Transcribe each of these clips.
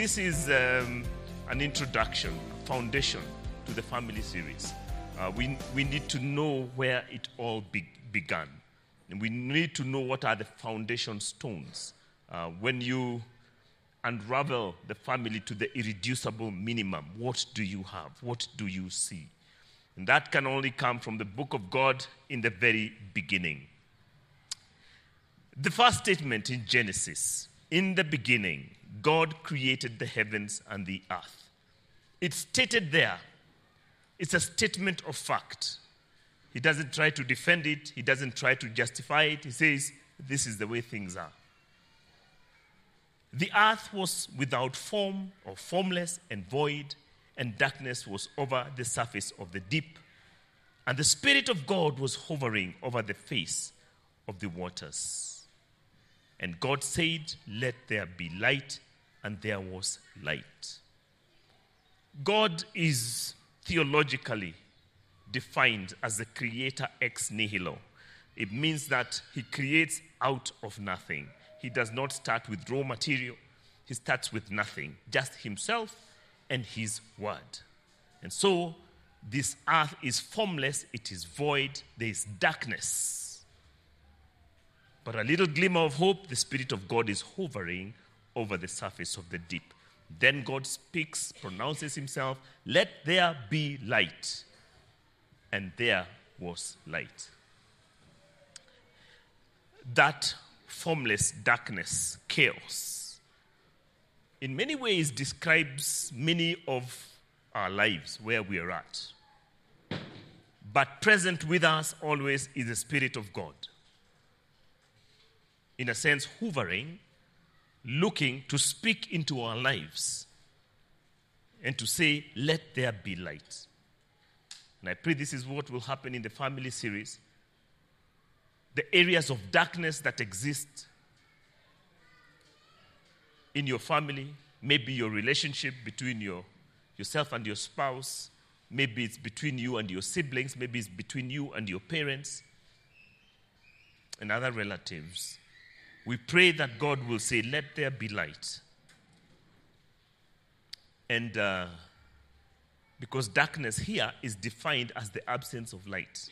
this is um, an introduction, a foundation to the family series. Uh, we, we need to know where it all be- began. And we need to know what are the foundation stones. Uh, when you unravel the family to the irreducible minimum, what do you have? What do you see? And that can only come from the book of God in the very beginning. The first statement in Genesis in the beginning, God created the heavens and the earth. It's stated there. It's a statement of fact. He doesn't try to defend it, he doesn't try to justify it. He says, This is the way things are. The earth was without form or formless and void, and darkness was over the surface of the deep. And the Spirit of God was hovering over the face of the waters. And God said, Let there be light, and there was light. God is theologically defined as the creator ex nihilo. It means that he creates out of nothing. He does not start with raw material, he starts with nothing, just himself and his word. And so, this earth is formless, it is void, there is darkness. But a little glimmer of hope, the Spirit of God is hovering over the surface of the deep. Then God speaks, pronounces himself, Let there be light. And there was light. That formless darkness, chaos, in many ways describes many of our lives where we are at. But present with us always is the Spirit of God. In a sense, hovering, looking to speak into our lives and to say, Let there be light. And I pray this is what will happen in the family series. The areas of darkness that exist in your family, maybe your relationship between your, yourself and your spouse, maybe it's between you and your siblings, maybe it's between you and your parents and other relatives. We pray that God will say, Let there be light. And uh, because darkness here is defined as the absence of light.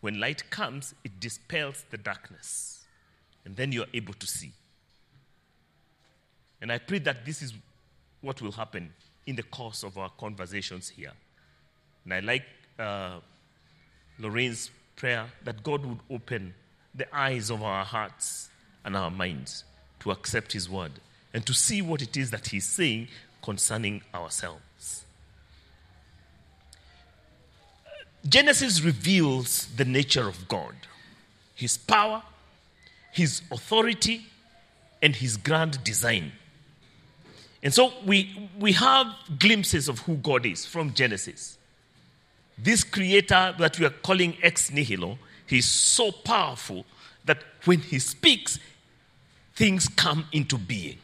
When light comes, it dispels the darkness, and then you're able to see. And I pray that this is what will happen in the course of our conversations here. And I like uh, Lorraine's prayer that God would open the eyes of our hearts and our minds to accept His word and to see what it is that He's saying concerning ourselves. Genesis reveals the nature of God, His power, His authority, and His grand design. And so we, we have glimpses of who God is from Genesis. This creator that we are calling ex nihilo, he's so powerful that when he speaks, things come into being.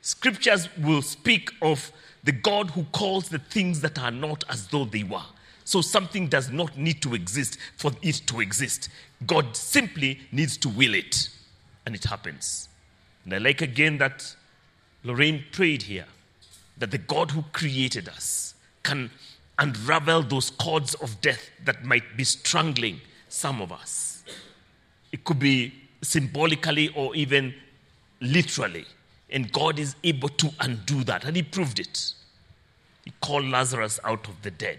Scriptures will speak of the God who calls the things that are not as though they were. So something does not need to exist for it to exist. God simply needs to will it, and it happens. And I like again that Lorraine prayed here that the God who created us can unravel those cords of death that might be strangling some of us. It could be symbolically or even literally. And God is able to undo that. And He proved it. He called Lazarus out of the dead.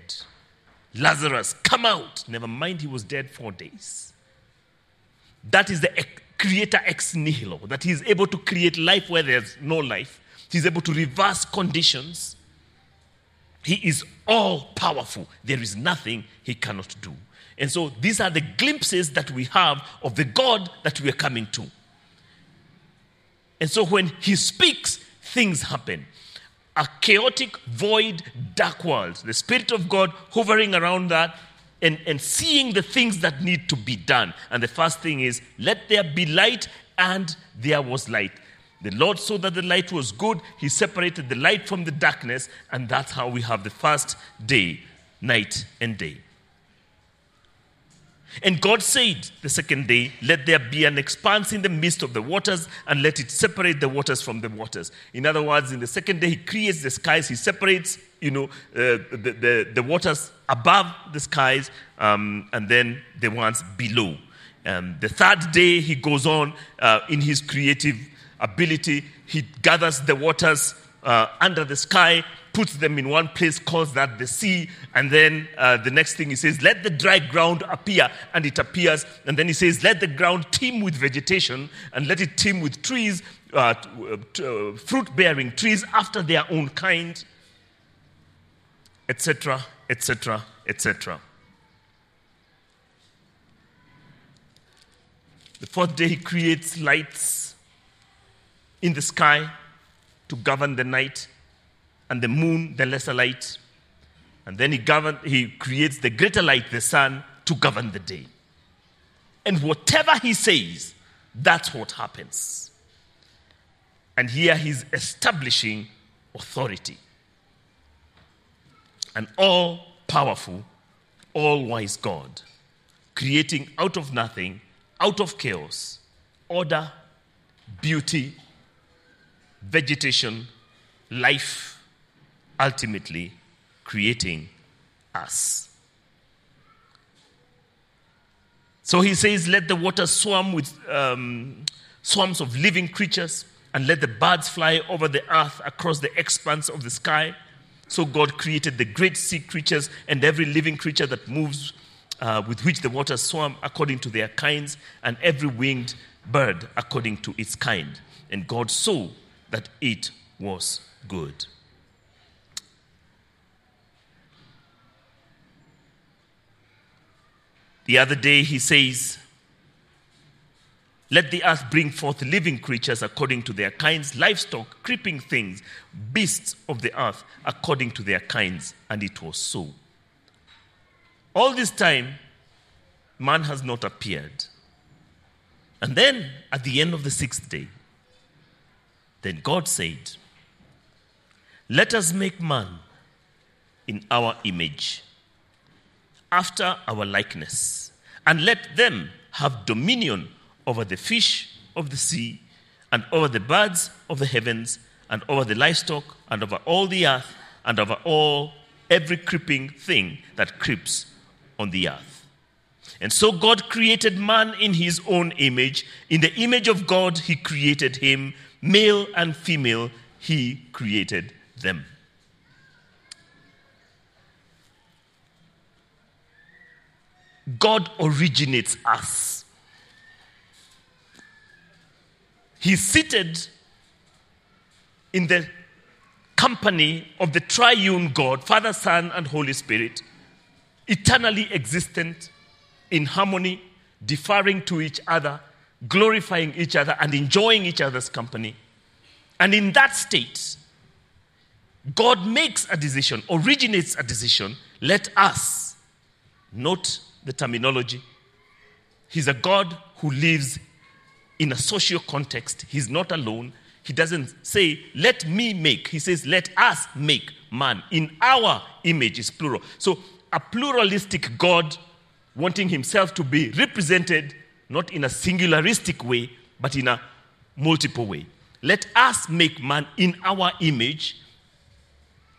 Lazarus, come out. Never mind, he was dead four days. That is the creator ex nihilo, that he is able to create life where there's no life. He's able to reverse conditions. He is all powerful. There is nothing he cannot do. And so these are the glimpses that we have of the God that we are coming to. And so when he speaks, things happen. A chaotic, void, dark world. The Spirit of God hovering around that and, and seeing the things that need to be done. And the first thing is, let there be light, and there was light. The Lord saw that the light was good. He separated the light from the darkness, and that's how we have the first day, night, and day. And God said the second day, Let there be an expanse in the midst of the waters, and let it separate the waters from the waters. In other words, in the second day, He creates the skies, He separates, you know, uh, the, the, the, waters above the skies, um, and then the ones below. Um, the third day, He goes on uh, in His creative ability, He gathers the waters uh, under the sky puts them in one place, calls that the sea. And then uh, the next thing he says, let the dry ground appear, and it appears. And then he says, let the ground teem with vegetation, and let it teem with trees, uh, uh, fruit bearing trees after their own kind, etc., etc., etc. The fourth day, he creates lights in the sky to govern the night and the moon, the lesser light. And then he, govern, he creates the greater light, the sun, to govern the day. And whatever he says, that's what happens. And here he's establishing authority. An all powerful, all wise God, creating out of nothing, out of chaos, order, beauty, vegetation, life, ultimately creating us. So he says, Let the waters swarm with um, swarms of living creatures, and let the birds fly over the earth across the expanse of the sky. So God created the great sea creatures and every living creature that moves uh, with which the waters swarm according to their kinds, and every winged bird according to its kind. And God saw that it was good. The other day he says, Let the earth bring forth living creatures according to their kinds, livestock, creeping things, beasts of the earth according to their kinds. And it was so. All this time, man has not appeared. And then at the end of the sixth day, then God said, Let us make man in our image after our likeness, and let them have dominion over the fish of the sea, and over the birds of the heavens, and over the livestock, and over all the earth, and over all every creeping thing that creeps on the earth. And so God created man in his own image. In the image of God, he created him. Male and female, he created them. God originates us. He's seated in the company of the triune God, Father, Son, and Holy Spirit, eternally existent, in harmony, deferring to each other, glorifying each other, and enjoying each other's company. And in that state, God makes a decision, originates a decision. Let us, note the terminology. He's a God who lives in a social context. He's not alone. He doesn't say, let me make. He says, let us make man. In our image is plural. So a pluralistic God wanting himself to be represented not in a singularistic way, but in a multiple way. Let us make man in our image,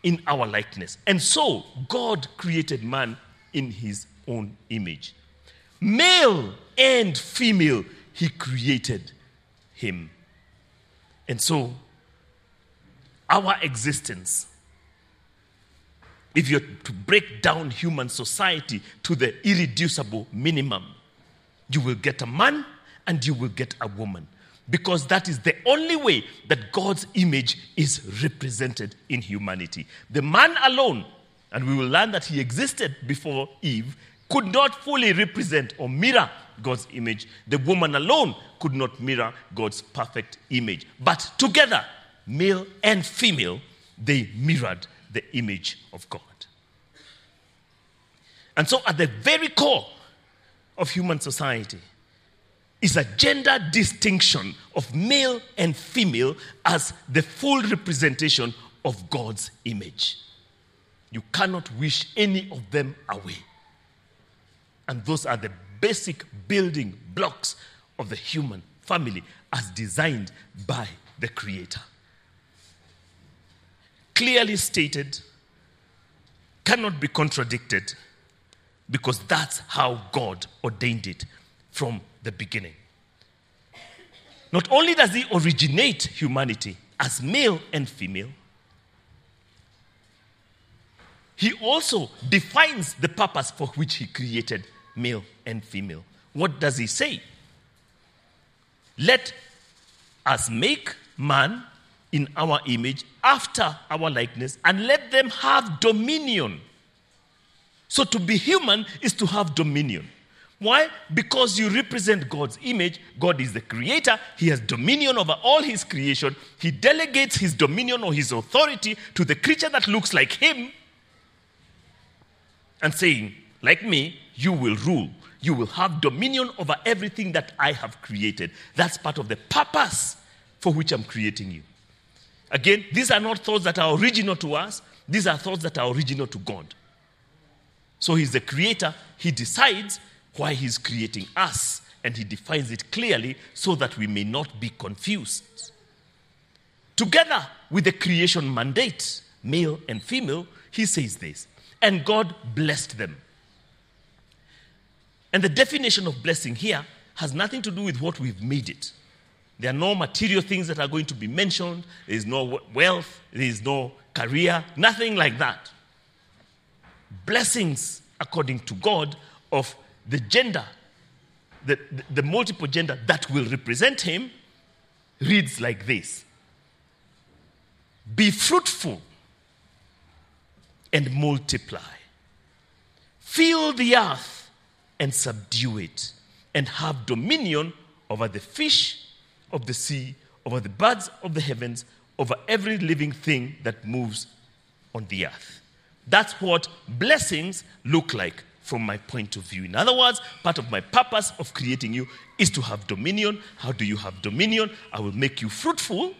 in our likeness. And so God created man in his own image. Male and female, he created him. And so, our existence, if you're to break down human society to the irreducible minimum, you will get a man and you will get a woman. Because that is the only way that God's image is represented in humanity. The man alone, and we will learn that he existed before Eve, could not fully represent or mirror God's image. The woman alone could not mirror God's perfect image. But together, male and female, they mirrored the image of God. And so, at the very core of human society is a gender distinction of male and female as the full representation of God's image. You cannot wish any of them away. And those are the basic building blocks of the human family as designed by the Creator. Clearly stated, cannot be contradicted because that's how God ordained it from the beginning. Not only does He originate humanity as male and female, He also defines the purpose for which He created male and female. What does He say? Let us make man in our image, after our likeness, and let them have dominion. So to be human is to have dominion. Why? Because you represent God's image. God is the creator. He has dominion over all his creation. He delegates his dominion or his authority to the creature that looks like him and saying, like me, you will rule. You will have dominion over everything that I have created. That's part of the purpose for which I'm creating you. Again, these are not thoughts that are original to us, these are thoughts that are original to God. So He's the creator, He decides why He's creating us, and He defines it clearly so that we may not be confused. Together with the creation mandate, male and female, He says this, and God blessed them. And the definition of blessing here has nothing to do with what we've made it. There are no material things that are going to be mentioned. There is no wealth. There is no career. Nothing like that. Blessings, according to God, of the gender, the, the, the multiple gender that will represent Him, reads like this Be fruitful and multiply. Fill the earth and subdue it, and have dominion over the fish of the sea, over the birds of the heavens, over every living thing that moves on the earth. That's what blessings look like from my point of view. In other words, part of my purpose of creating you is to have dominion. How do you have dominion? I will make you fruitful.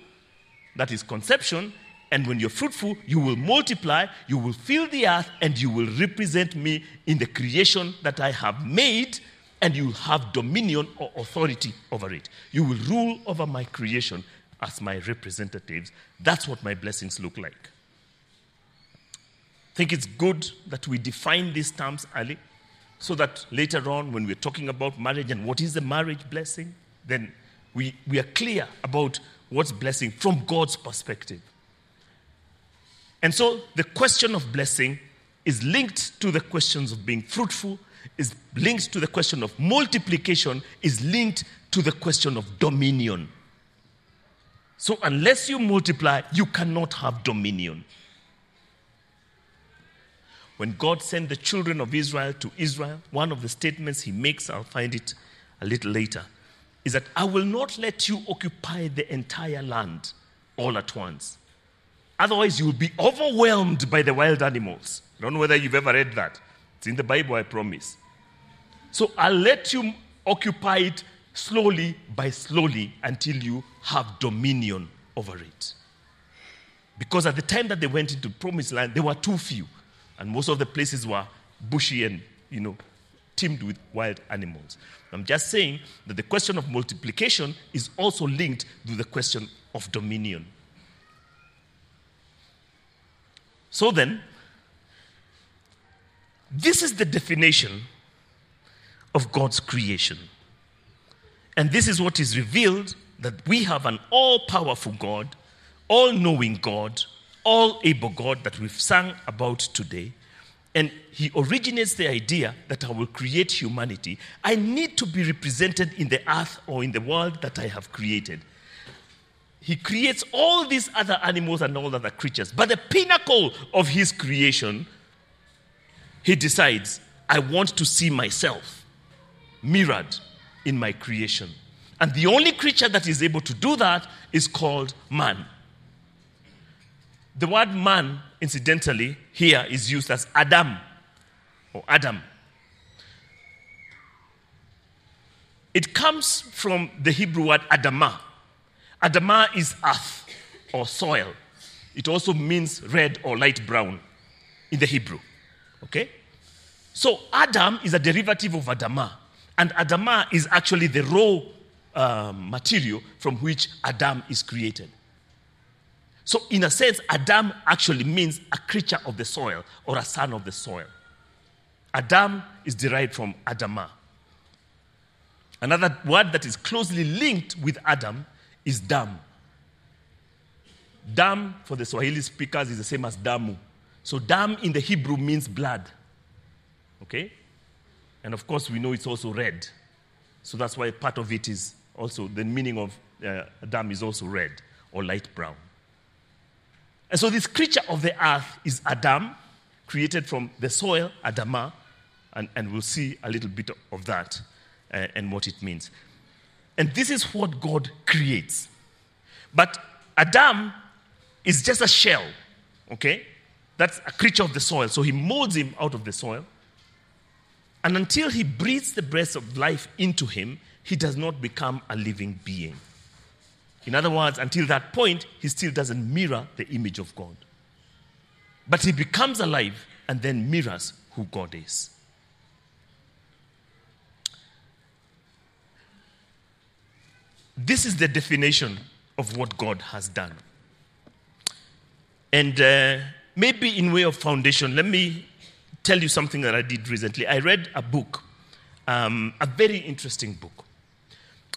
That is conception. And when you're fruitful, you will multiply, you will fill the earth, and you will represent me in the creation that I have made and you will have dominion or authority over it. You will rule over my creation as my representatives. That's what my blessings look like. Think it's good that we define these terms early so that later on, when we're talking about marriage and what is the marriage blessing, then we, we are clear about what's blessing from God's perspective. And so the question of blessing is linked to the questions of being fruitful is linked to the question of multiplication, is linked to the question of dominion. So, unless you multiply, you cannot have dominion. When God sent the children of Israel to Israel, one of the statements he makes, I'll find it a little later, is that I will not let you occupy the entire land all at once. Otherwise, you will be overwhelmed by the wild animals. I don't know whether you've ever read that. It's in the Bible, I promise. So I'll let you occupy it slowly by slowly until you have dominion over it. Because at the time that they went into promised land, there were too few. And most of the places were bushy and, you know, teemed with wild animals. I'm just saying that the question of multiplication is also linked to the question of dominion. So then, this is the definition of God's creation. And this is what is revealed that we have an all powerful God, all knowing God, all able God that we've sung about today. And he originates the idea that I will create humanity. I need to be represented in the earth or in the world that I have created. He creates all these other animals and all other creatures. But the pinnacle of his creation he decides, I want to see myself mirrored in my creation. And the only creature that is able to do that is called man. The word man, incidentally, here is used as Adam or Adam. It comes from the Hebrew word Adamah. Adamah is earth or soil. It also means red or light brown in the Hebrew. Okay? So Adam is a derivative of Adamah. And Adama is actually the raw um, material from which Adam is created. So, in a sense, Adam actually means a creature of the soil or a son of the soil. Adam is derived from Adama. Another word that is closely linked with Adam is dam. Dam for the Swahili speakers is the same as damu. So dam in the Hebrew means blood. Okay? And of course, we know it's also red. So that's why part of it is also the meaning of uh, dam is also red or light brown. And so this creature of the earth is Adam, created from the soil, Adama, and, and we'll see a little bit of that uh, and what it means. And this is what God creates. But Adam is just a shell, okay? That's a creature of the soil. So he molds him out of the soil. And until he breathes the breath of life into him, he does not become a living being. In other words, until that point, he still doesn't mirror the image of God. But he becomes alive and then mirrors who God is. This is the definition of what God has done. And uh, maybe in way of foundation, let me tell you something that I did recently. I read a book, um, a very interesting book.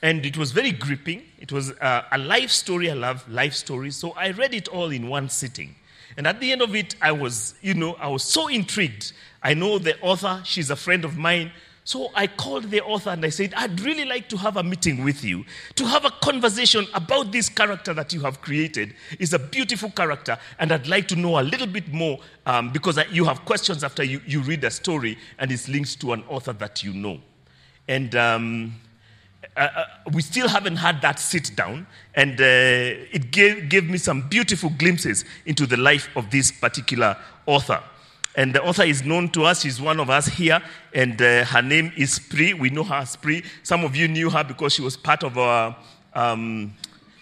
And it was very gripping. It was uh, a life story. I love life stories. So I read it all in one sitting. And at the end of it, I was, you know, I was so intrigued. I know the author, she's a friend of mine. So I called the author and I said, I'd really like to have a meeting with you, to have a conversation about this character that you have created. It's a beautiful character, and I'd like to know a little bit more um, because you have questions after you, you read a story and it's linked to an author that you know. And um, uh, uh, we still haven't had that sit down, and uh, it gave, gave me some beautiful glimpses into the life of this particular author. And the author is known to us. She's one of us here. And uh, her name is Pri. We know her as Pri. Some of you knew her because she was part of our um,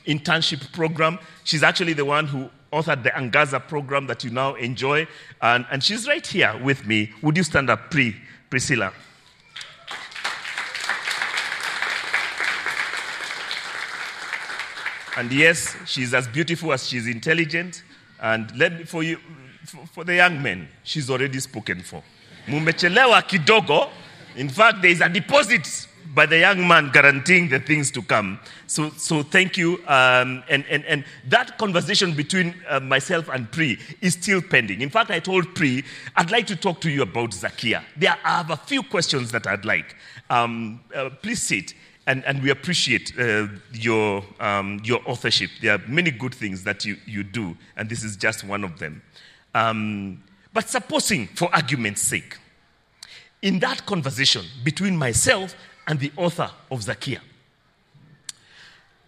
internship program. She's actually the one who authored the Angaza program that you now enjoy. And, and she's right here with me. Would you stand up, Pri, Priscilla? And yes, she's as beautiful as she's intelligent. And let for you, for, for the young men, she's already spoken for. Mumechelewa kidogo. In fact, there is a deposit by the young man guaranteeing the things to come. So, so thank you. Um, and, and, and that conversation between uh, myself and Pri is still pending. In fact, I told Pri, I'd like to talk to you about Zakia. There, have a few questions that I'd like. Um, uh, please sit. And, and we appreciate uh, your, um, your authorship. There are many good things that you, you do, and this is just one of them. Um, but supposing, for argument's sake, in that conversation between myself and the author of Zakia,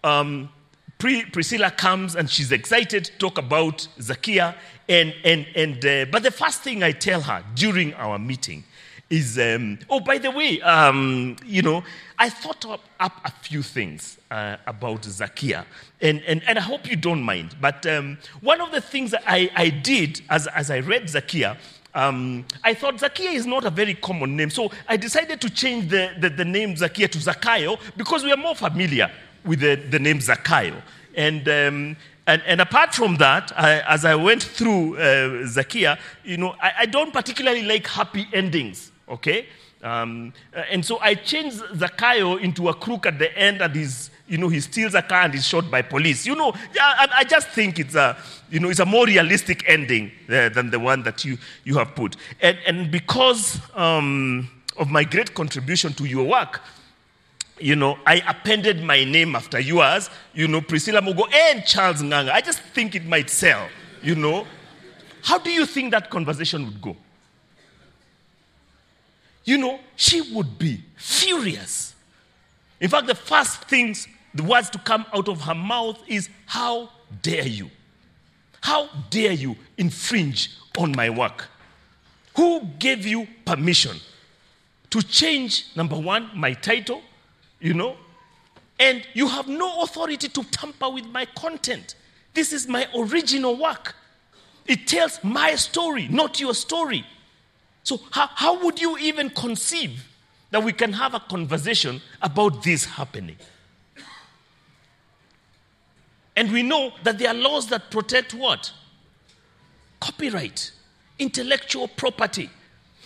um, Priscilla comes and she's excited to talk about Zakia. And, and, and, uh, but the first thing I tell her during our meeting is um, oh, by the way, um, you know, I thought up, up a few things uh, about Zakia, and, and, and I hope you don't mind. But um, one of the things I, I did as, as I read Zakia, um, I thought Zakia is not a very common name. So I decided to change the, the, the name Zakia to Zakayo because we are more familiar with the, the name Zakayo. And, um, and, and apart from that, I, as I went through uh, Zakia, you know, I, I don't particularly like happy endings okay? Um, and so I changed Zakayo into a crook at the end, and he's, you know, he steals a car and is shot by police. You know, I, I just think it's a, you know, it's a more realistic ending uh, than the one that you, you have put. And, and because um, of my great contribution to your work, you know, I appended my name after yours, you know, Priscilla Mugo and Charles Nganga. I just think it might sell, you know. How do you think that conversation would go? You know, she would be furious. In fact, the first things, the words to come out of her mouth is, How dare you? How dare you infringe on my work? Who gave you permission to change, number one, my title, you know? And you have no authority to tamper with my content. This is my original work. It tells my story, not your story. So, how, how would you even conceive that we can have a conversation about this happening. And we know that there are laws that protect what? Copyright, intellectual property.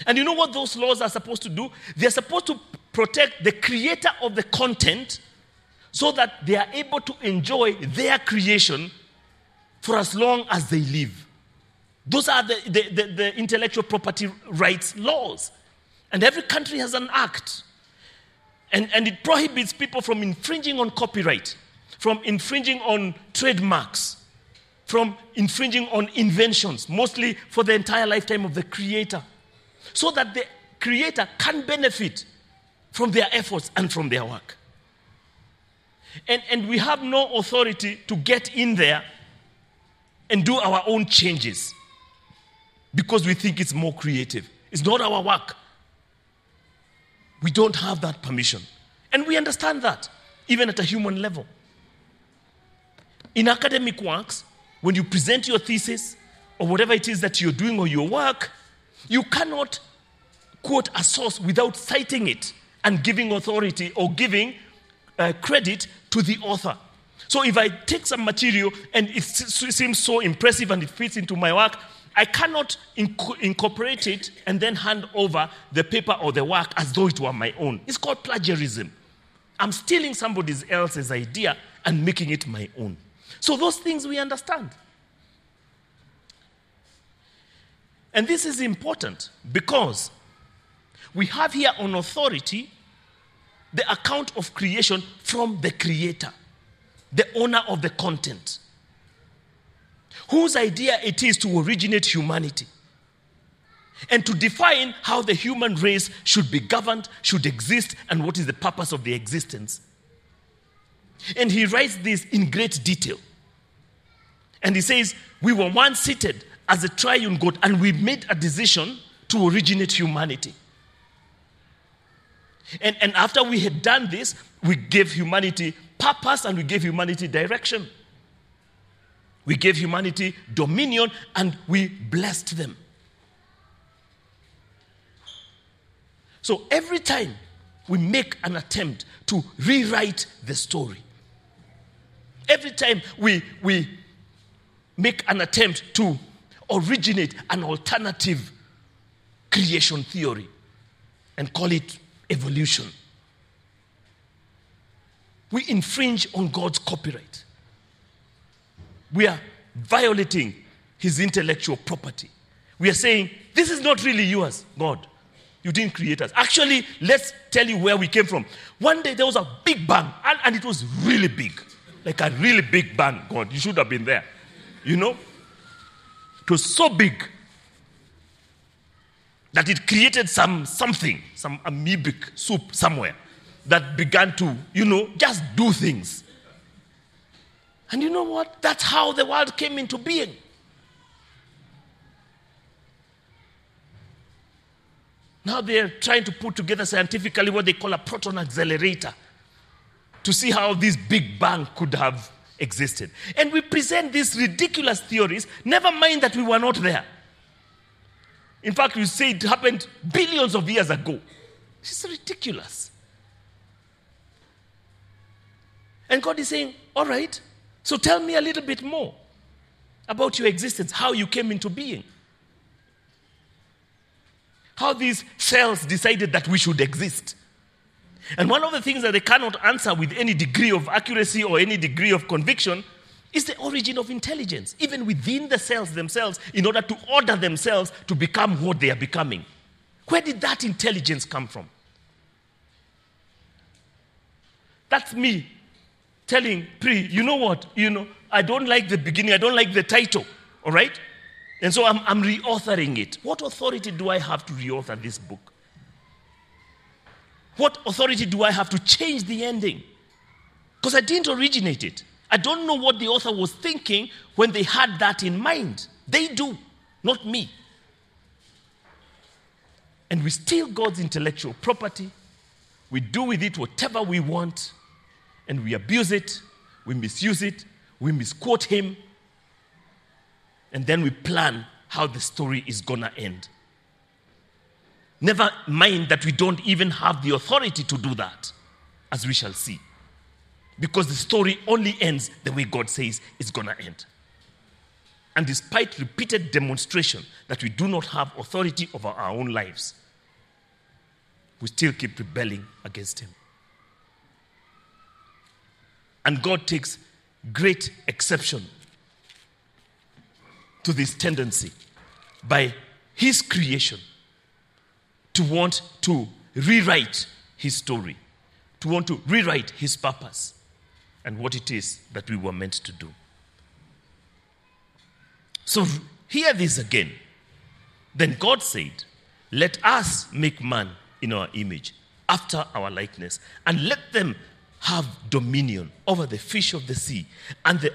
And you know what those laws are supposed to do? They're supposed to protect the creator of the content so that they are able to enjoy their creation for as long as they live. Those are the, the, the, the intellectual property rights laws. And every country has an act. And, and it prohibits people from infringing on copyright, from infringing on trademarks, from infringing on inventions, mostly for the entire lifetime of the creator, so that the creator can benefit from their efforts and from their work. And, and we have no authority to get in there and do our own changes because we think it's more creative. It's not our work. We don't have that permission. And we understand that, even at a human level. In academic works, when you present your thesis or whatever it is that you're doing or your work, you cannot quote a source without citing it and giving authority or giving uh, credit to the author. So if I take some material and it seems so impressive and it fits into my work, I cannot inc- incorporate it and then hand over the paper or the work as though it were my own. It's called plagiarism. I'm stealing somebody else's idea and making it my own. So those things we understand. And this is important because we have here on authority the account of creation from the creator, the owner of the content, whose idea it is to originate humanity and to define how the human race should be governed, should exist, and what is the purpose of their existence. And he writes this in great detail. And he says, We were once seated as a triune God, and we made a decision to originate humanity. And, and after we had done this, we gave humanity purpose and we gave humanity direction. We gave humanity dominion and we blessed them. So every time we make an attempt to rewrite the story, every time we, we make an attempt to originate an alternative creation theory and call it evolution. We infringe on God's copyright. We are violating his intellectual property. We are saying, This is not really yours, God. You didn't create us. Actually, let's tell you where we came from. One day there was a big bang, and, and it was really big. Like a really big bang. God, you should have been there. You know? It was so big that it created some something, some amoebic soup somewhere that began to, you know, just do things. And you know what? That's how the world came into being. Now they're trying to put together scientifically what they call a proton accelerator to see how this Big Bang could have existed. And we present these ridiculous theories, never mind that we were not there. In fact, we say it happened billions of years ago. It's ridiculous. And God is saying, All right, so tell me a little bit more about your existence, how you came into being. How these cells decided that we should exist. And one of the things that they cannot answer with any degree of accuracy or any degree of conviction is the origin of intelligence, even within the cells themselves, in order to order themselves to become what they are becoming. Where did that intelligence come from? That's me telling Pri, you know what? You know, I don't like the beginning, I don't like the title, all right? And so I'm, I'm reauthoring it. What authority do I have to reauthor this book? What authority do I have to change the ending? Because I didn't originate it. I don't know what the author was thinking when they had that in mind. They do, not me. And we steal God's intellectual property. We do with it whatever we want. And we abuse it. We misuse it. We misquote him. And then we plan how the story is going to end. Never mind that we don't even have the authority to do that, as we shall see. Because the story only ends the way God says it's going to end. And despite repeated demonstration that we do not have authority over our own lives, we still keep rebelling against Him. And God takes great exception to this tendency by His creation to want to rewrite His story, to want to rewrite His purpose and what it is that we were meant to do. So, hear this again. Then God said, Let us make man in our image, after our likeness, and let them have dominion over the fish of the sea, and the,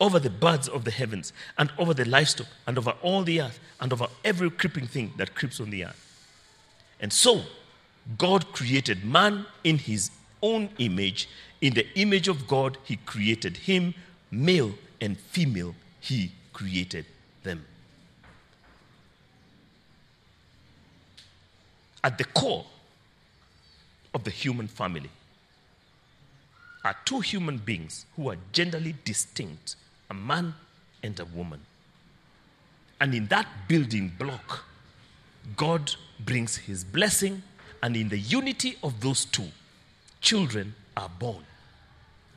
over the birds of the heavens, and over the livestock, and over all the earth, and over every creeping thing that creeps on the earth. And so, God created man in his own image. In the image of God, he created him, male and female, he created them. At the core of the human family are two human beings who are genderly distinct a man and a woman. And in that building block, God brings his blessing, and in the unity of those two, children are born.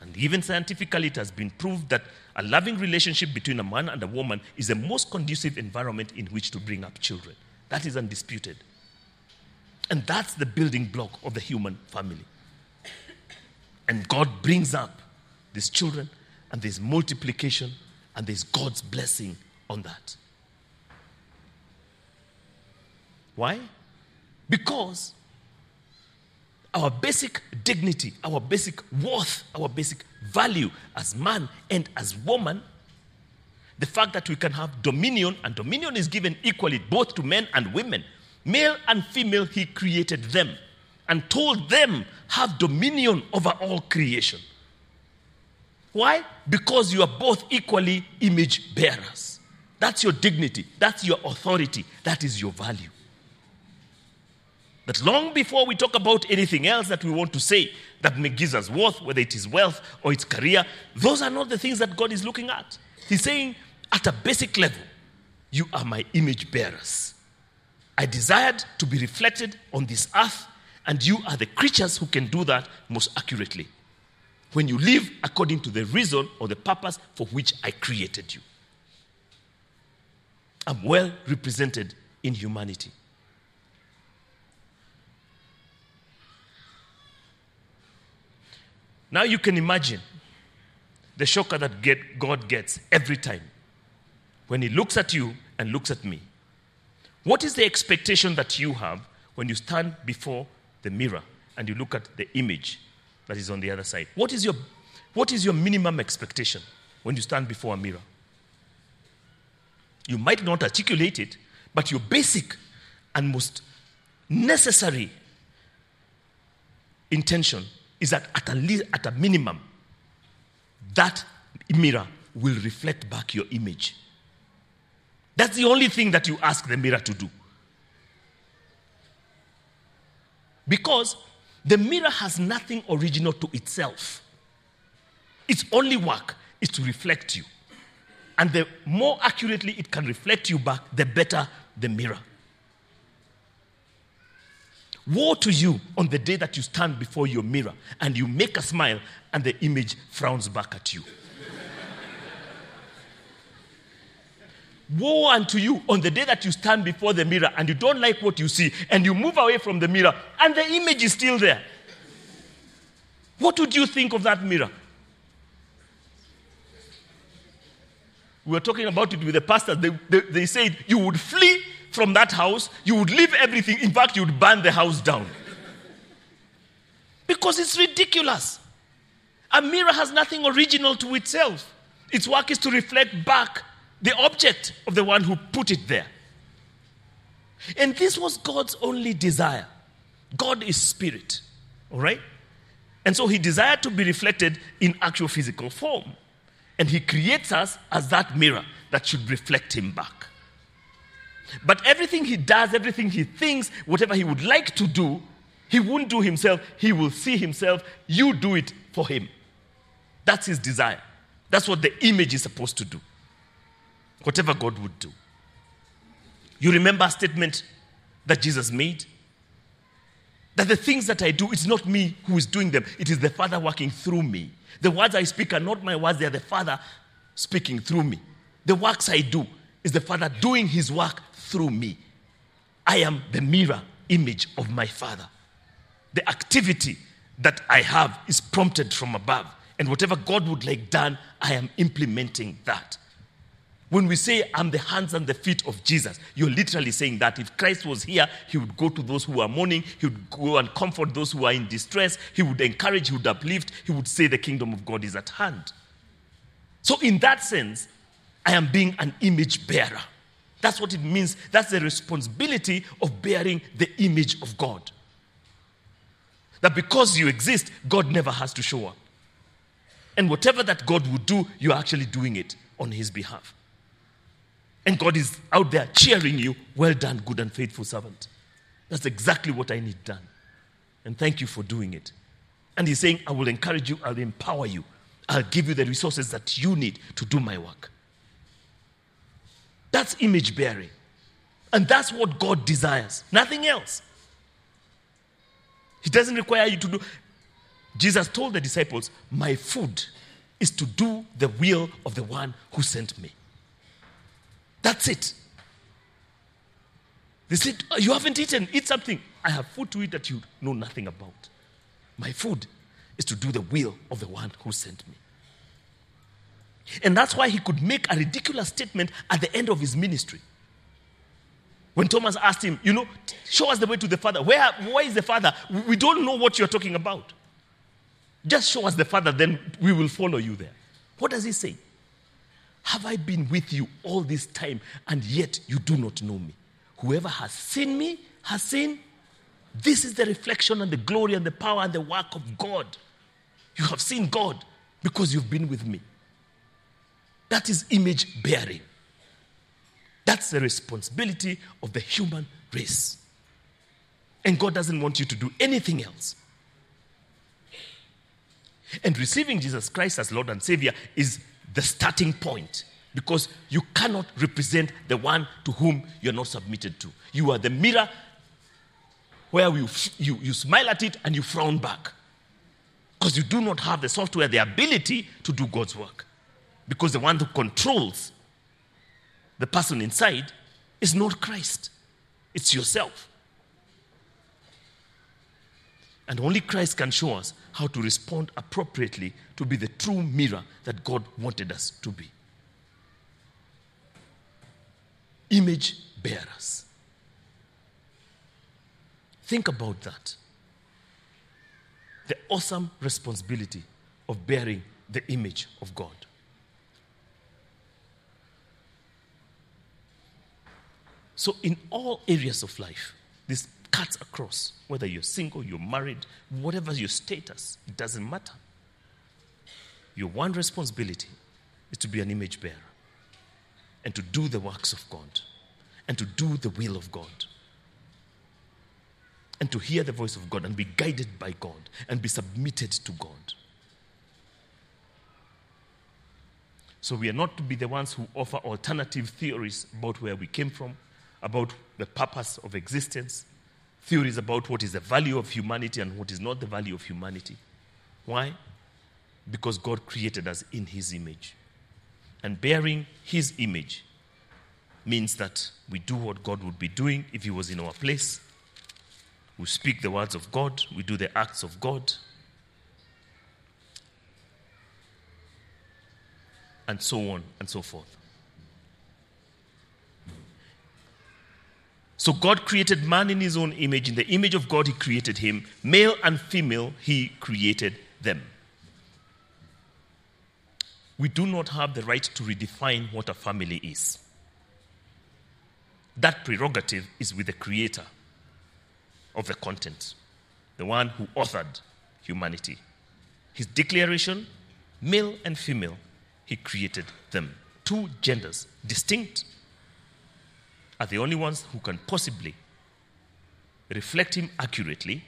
And even scientifically, it has been proved that a loving relationship between a man and a woman is the most conducive environment in which to bring up children. That is undisputed. And that's the building block of the human family. And God brings up these children, and there's multiplication, and there's God's blessing on that. Why? Because our basic dignity, our basic worth, our basic value as man and as woman, the fact that we can have dominion, and dominion is given equally both to men and women. Male and female, he created them and told them, have dominion over all creation. Why? Because you are both equally image bearers. That's your dignity, that's your authority, that is your value. That long before we talk about anything else that we want to say that gives us worth, whether it is wealth or it's career, those are not the things that God is looking at. He's saying, at a basic level, you are my image bearers. I desired to be reflected on this earth, and you are the creatures who can do that most accurately. When you live according to the reason or the purpose for which I created you, I'm well represented in humanity. Now you can imagine the shocker that get, God gets every time when He looks at you and looks at me. What is the expectation that you have when you stand before the mirror and you look at the image that is on the other side? What is your, what is your minimum expectation when you stand before a mirror? You might not articulate it, but your basic and most necessary intention is that at a, least, at a minimum, that mirror will reflect back your image. That's the only thing that you ask the mirror to do. Because the mirror has nothing original to itself. Its only work is to reflect you. And the more accurately it can reflect you back, the better the mirror. Woe to you on the day that you stand before your mirror and you make a smile and the image frowns back at you. Woe unto you on the day that you stand before the mirror and you don't like what you see and you move away from the mirror and the image is still there. What would you think of that mirror? We were talking about it with the pastors. They, they, they said you would flee from that house, you would leave everything. In fact, you would burn the house down. Because it's ridiculous. A mirror has nothing original to itself. Its work is to reflect back the object of the one who put it there. And this was God's only desire. God is spirit, all right? And so he desired to be reflected in actual physical form. And he creates us as that mirror that should reflect him back. But everything he does, everything he thinks, whatever he would like to do, he won't do himself. He will see himself. You do it for him. That's his desire. That's what the image is supposed to do. Whatever God would do. You remember a statement that Jesus made? That the things that I do, it's not me who is doing them, it is the Father working through me. The words I speak are not my words, they are the Father speaking through me. The works I do is the Father doing his work through me. I am the mirror image of my Father. The activity that I have is prompted from above. And whatever God would like done, I am implementing that. When we say, I'm the hands and the feet of Jesus, you're literally saying that if Christ was here, he would go to those who are mourning, he would go and comfort those who are in distress, he would encourage, he would uplift, he would say, The kingdom of God is at hand. So, in that sense, I am being an image bearer. That's what it means. That's the responsibility of bearing the image of God. That because you exist, God never has to show up. And whatever that God would do, you're actually doing it on His behalf. And God is out there cheering you, well done, good and faithful servant. That's exactly what I need done. And thank you for doing it. And He's saying, I will encourage you, I'll empower you, I'll give you the resources that you need to do my work. That's image bearing. And that's what God desires, nothing else. He doesn't require you to do. Jesus told the disciples, My food is to do the will of the one who sent me. That's it. They said, oh, You haven't eaten, eat something. I have food to eat that you know nothing about. My food is to do the will of the one who sent me. And that's why he could make a ridiculous statement at the end of his ministry. When Thomas asked him, You know, show us the way to the Father. Where, where is the Father? We don't know what you're talking about. Just show us the Father, then we will follow you there. What does he say? Have I been with you all this time, and yet you do not know me? Whoever has seen me has seen. This is the reflection and the glory and the power and the work of God. You have seen God because you've been with me. That is image bearing. That's the responsibility of the human race. And God doesn't want you to do anything else. And receiving Jesus Christ as Lord and Savior is the starting point because you cannot represent the one to whom you're not submitted to. You are the mirror where you, you, you smile at it and you frown back because you do not have the software, the ability to do God's work. Because the one who controls the person inside is not Christ, it's yourself. And only Christ can show us how to respond appropriately to be the true mirror that God wanted us to be. Image bearers. Think about that. The awesome responsibility of bearing the image of God. So, in all areas of life, this cuts across whether you're single, you're married, whatever your status, it doesn't matter. Your one responsibility is to be an image bearer and to do the works of God and to do the will of God and to hear the voice of God and be guided by God and be submitted to God. So we are not to be the ones who offer alternative theories about where we came from, about the purpose of existence, theories about what is the value of humanity and what is not the value of humanity. Why? Because God created us in His image. And bearing His image means that we do what God would be doing if He was in our place. We speak the words of God, we do the acts of God. And so on and so forth. So God created man in his own image. In the image of God, he created him. Male and female, he created them. We do not have the right to redefine what a family is. That prerogative is with the creator of the content, the one who authored humanity. His declaration, male and female, he created them. Two genders, distinct are the only ones who can possibly reflect Him accurately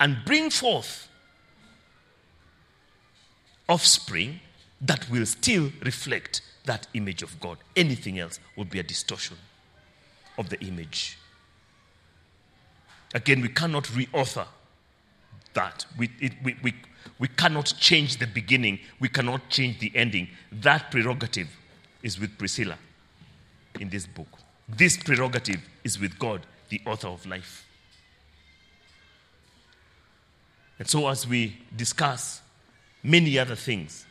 and bring forth offspring that will still reflect that image of God. Anything else would be a distortion of the image. Again, we cannot reauthor that. We, it, we, we, we cannot change the beginning, we cannot change the ending. That prerogative is with Priscilla in this book. This prerogative is with God, the author of life. And so, as we discuss many other things,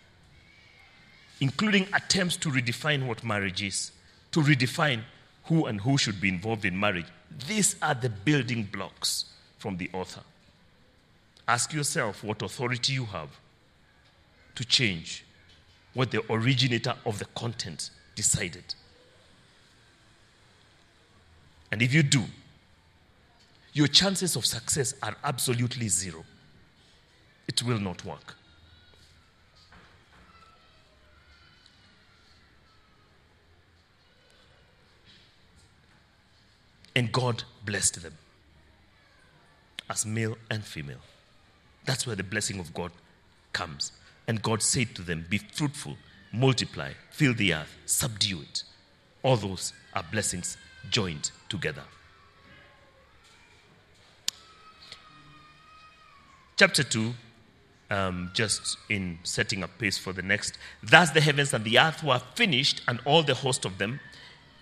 including attempts to redefine what marriage is, to redefine who and who should be involved in marriage, these are the building blocks from the author. Ask yourself what authority you have to change what the originator of the content decided. And if you do, your chances of success are absolutely zero. It will not work. And God blessed them as male and female. That's where the blessing of God comes. And God said to them, Be fruitful, multiply, fill the earth, subdue it. All those are blessings joined together. Chapter 2, um, just in setting a pace for the next. Thus the heavens and the earth were finished, and all the host of them.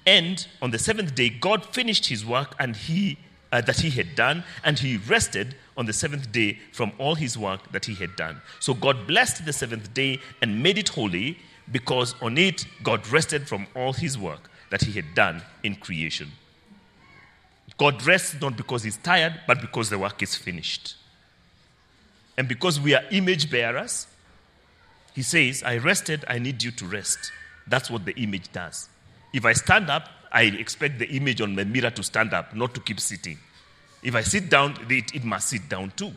And on the seventh day, God finished his work and he, uh, that he had done, and he rested on the seventh day from all his work that he had done. So God blessed the seventh day and made it holy, because on it God rested from all his work that he had done in creation. God rests not because he's tired, but because the work is finished. And because we are image bearers, he says, I rested, I need you to rest. That's what the image does. If I stand up, I expect the image on my mirror to stand up, not to keep sitting. If I sit down, it, it must sit down too.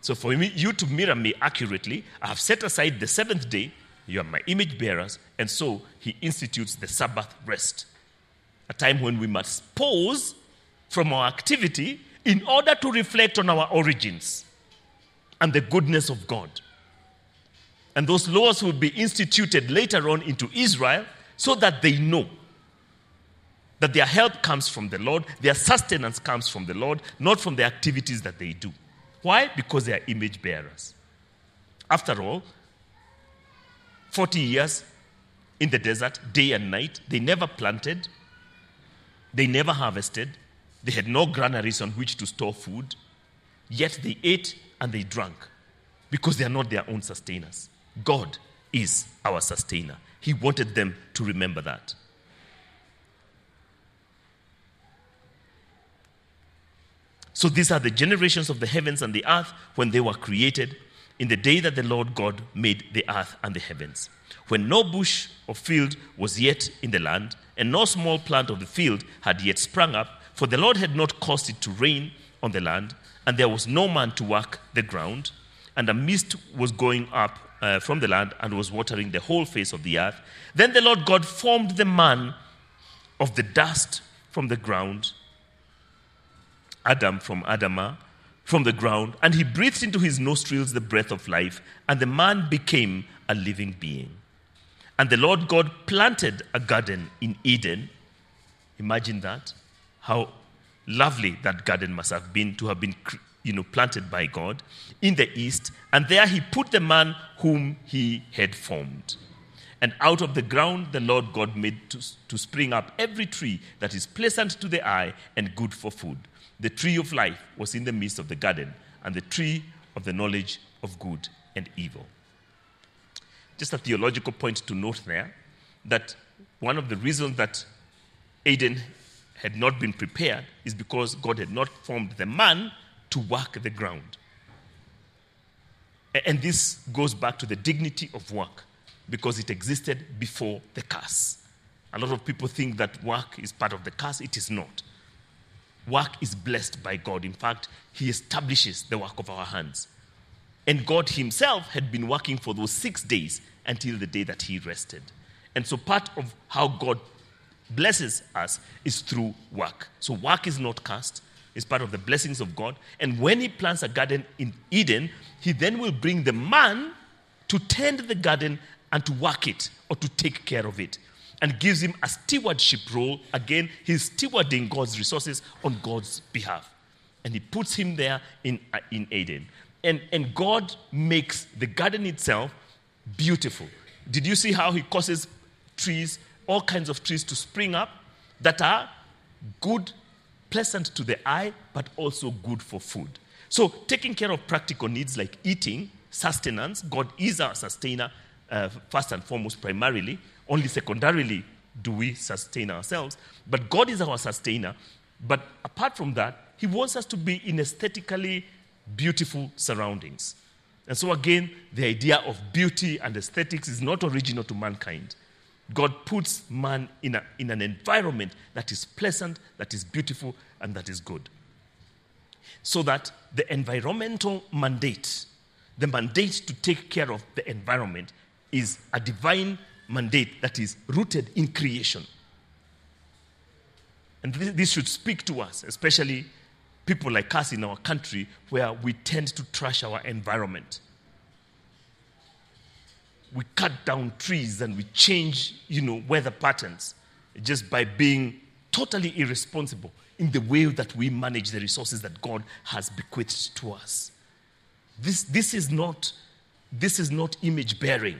So for me, you to mirror me accurately, I have set aside the seventh day. You are my image bearers, and so he institutes the Sabbath rest, a time when we must pause from our activity in order to reflect on our origins and the goodness of God. And those laws will be instituted later on into Israel so that they know that their help comes from the Lord, their sustenance comes from the Lord, not from the activities that they do. Why? Because they are image bearers. After all, 40 years in the desert, day and night, they never planted, they never harvested, they had no granaries on which to store food, yet they ate and they drank because they are not their own sustainers. God is our sustainer. He wanted them to remember that. So these are the generations of the heavens and the earth when they were created in the day that the Lord God made the earth and the heavens. When no bush or field was yet in the land, and no small plant of the field had yet sprung up, for the Lord had not caused it to rain on the land, and there was no man to work the ground, and a mist was going up uh, from the land and was watering the whole face of the earth. Then the Lord God formed the man of the dust from the ground Adam from Adamah, from the ground, and he breathed into his nostrils the breath of life, and the man became a living being. And the Lord God planted a garden in Eden. Imagine that. How lovely that garden must have been to have been you know, planted by God in the east. And there he put the man whom he had formed. And out of the ground the Lord God made to, to spring up every tree that is pleasant to the eye and good for food the tree of life was in the midst of the garden, and the tree of the knowledge of good and evil. Just a theological point to note there that one of the reasons that Eden had not been prepared is because God had not formed the man to work the ground. And this goes back to the dignity of work because it existed before the curse. A lot of people think that work is part of the curse. It is not work is blessed by God. In fact, He establishes the work of our hands. And God Himself had been working for those six days until the day that He rested. And so, part of how God blesses us is through work. So work is not cast, it's part of the blessings of God. And when he plants a garden in Eden, he then will bring the man to tend the garden and to work it or to take care of it. And gives him a stewardship role. Again, he's stewarding God's resources on God's behalf. And he puts him there in, uh, in Eden. And, and God makes the garden itself beautiful. Did you see how he causes trees, all kinds of trees to spring up that are good, pleasant to the eye, but also good for food? So, taking care of practical needs like eating, sustenance, God is our sustainer, uh, first and foremost, primarily. Only secondarily do we sustain ourselves. But God is our sustainer. But apart from that, He wants us to be in aesthetically beautiful surroundings. And so, again, the idea of beauty and aesthetics is not original to mankind. God puts man in, a, in an environment that is pleasant, that is beautiful, and that is good. So that the environmental mandate, the mandate to take care of the environment, is a divine mandate that is rooted in creation. And this should speak to us, especially people like us in our country where we tend to trash our environment. We cut down trees and we change, you know, weather patterns just by being totally irresponsible in the way that we manage the resources that God has bequeathed to us. This, this, is, not, this is not image bearing.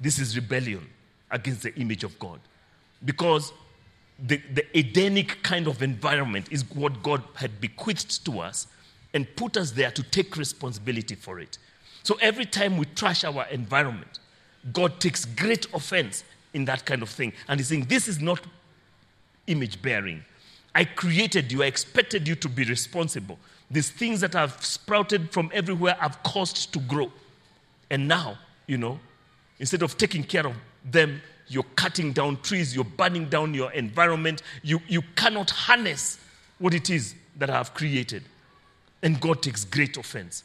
This is rebellion against the image of God. Because the, the Edenic kind of environment is what God had bequeathed to us and put us there to take responsibility for it. So every time we trash our environment, God takes great offense in that kind of thing. And He's saying, This is not image bearing. I created you, I expected you to be responsible. These things that have sprouted from everywhere have caused to grow. And now, you know, instead of taking care of them, you're cutting down trees, you're burning down your environment. You, you cannot harness what it is that I have created. And God takes great offense.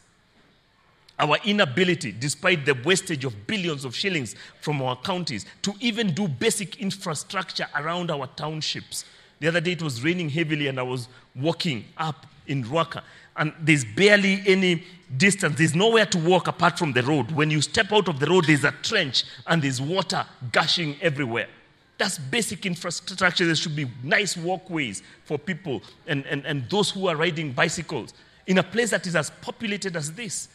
Our inability, despite the wastage of billions of shillings from our counties, to even do basic infrastructure around our townships. The other day it was raining heavily, and I was walking up in Ruaka, and there's barely any distance. There's nowhere to walk apart from the road. When you step out of the road, there's a trench and there's water gushing everywhere. That's basic infrastructure. There should be nice walkways for people and, and, and those who are riding bicycles in a place that is as populated as this.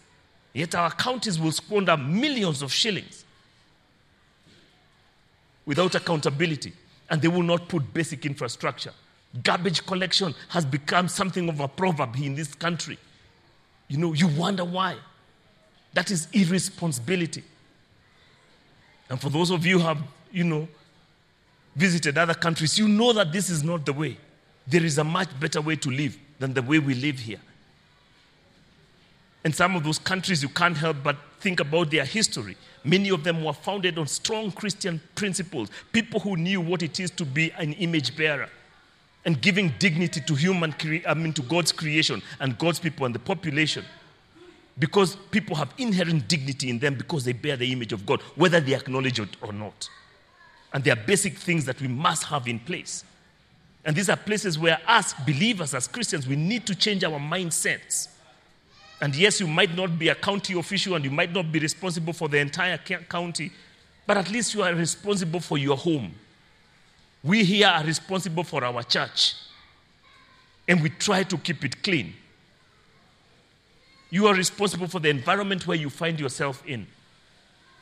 Yet our counties will squander millions of shillings without accountability, and they will not put basic infrastructure. Garbage collection has become something of a proverb in this country. You know, you wonder why. That is irresponsibility. And for those of you who have, you know, visited other countries, you know that this is not the way. There is a much better way to live than the way we live here. In some of those countries, you can't help but think about their history. Many of them were founded on strong Christian principles, people who knew what it is to be an image bearer and giving dignity to human cre- I mean to God's creation and God's people and the population. Because people have inherent dignity in them because they bear the image of God, whether they acknowledge it or not. And there are basic things that we must have in place. And these are places where us believers, as Christians, we need to change our mindsets. And yes, you might not be a county official and you might not be responsible for the entire county, but at least you are responsible for your home. We here are responsible for our church, and we try to keep it clean. You are responsible for the environment where you find yourself in.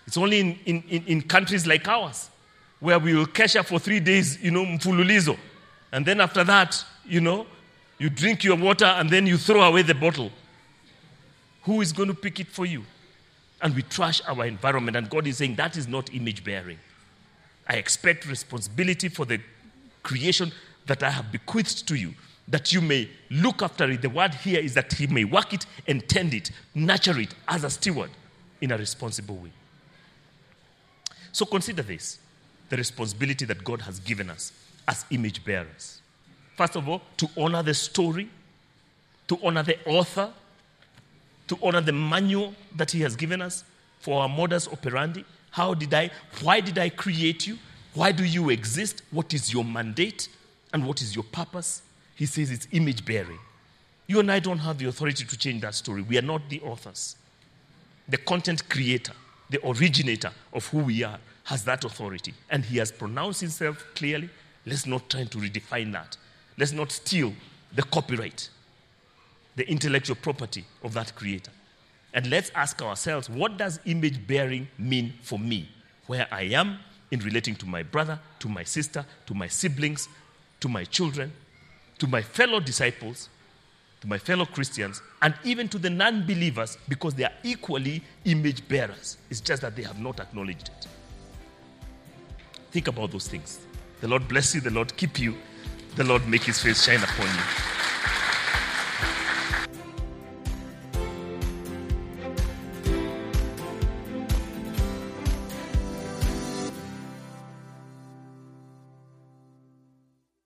It's only in, in, in countries like ours where we will cash up for three days, you know, mfululizo. And then after that, you know, you drink your water and then you throw away the bottle. Who is going to pick it for you? And we trash our environment. And God is saying that is not image bearing. I expect responsibility for the creation that I have bequeathed to you, that you may look after it. The word here is that He may work it and tend it, nurture it as a steward in a responsible way. So consider this the responsibility that God has given us as image bearers. First of all, to honor the story, to honor the author, to honor the manual that He has given us for our modus operandi how did I, why did I create you? Why do you exist? What is your mandate? And what is your purpose? He says it's image bearing. You and I don't have the authority to change that story. We are not the authors. The content creator, the originator of who we are, has that authority. And he has pronounced himself clearly. Let's not try to redefine that. Let's not steal the copyright, the intellectual property of that creator. And let's ask ourselves what does image bearing mean for me? Where I am in relating to my brother, to my sister, to my siblings, to my children, to my fellow disciples, to my fellow Christians, and even to the non believers because they are equally image bearers. It's just that they have not acknowledged it. Think about those things. The Lord bless you, the Lord keep you, the Lord make his face shine upon you.